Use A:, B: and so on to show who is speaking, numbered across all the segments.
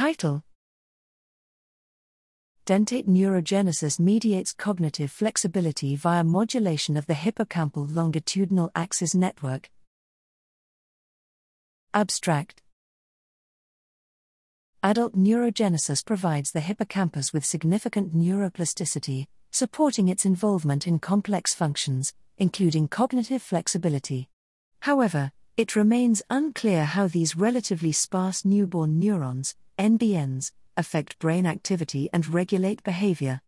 A: Title Dentate neurogenesis mediates cognitive flexibility via modulation of the hippocampal longitudinal axis network. Abstract Adult neurogenesis provides the hippocampus with significant neuroplasticity, supporting its involvement in complex functions, including cognitive flexibility. However, it remains unclear how these relatively sparse newborn neurons, NBNs, affect brain activity and regulate behavior.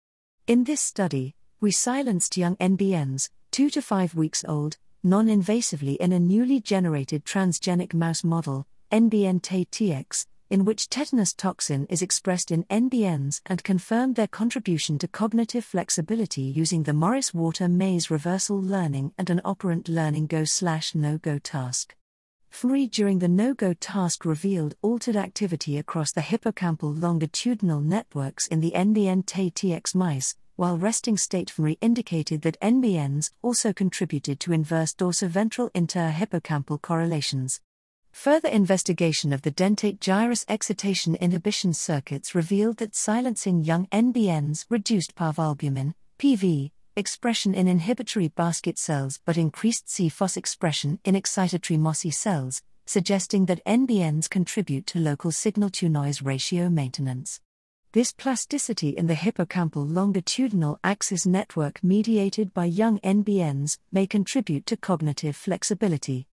A: In this study, we silenced young NBNs, 2 to 5 weeks old, non invasively in a newly generated transgenic mouse model, NBN TeTX, in which tetanus toxin is expressed in NBNs and confirmed their contribution to cognitive flexibility using the Morris Water maze reversal learning and an operant learning go slash no go task. fMRI during the no go task revealed altered activity across the hippocampal longitudinal networks in the NBN TeTX mice, while resting state fMRI indicated that NBNs also contributed to inverse dorsoventral interhippocampal correlations. Further investigation of the dentate gyrus excitation inhibition circuits revealed that silencing young NBNs reduced parvalbumin, PV, expression in inhibitory basket cells but increased c-Fos expression in excitatory mossy cells, suggesting that NBNs contribute to local signal to noise ratio maintenance. This plasticity in the hippocampal longitudinal axis network mediated by young NBNs may contribute to cognitive flexibility.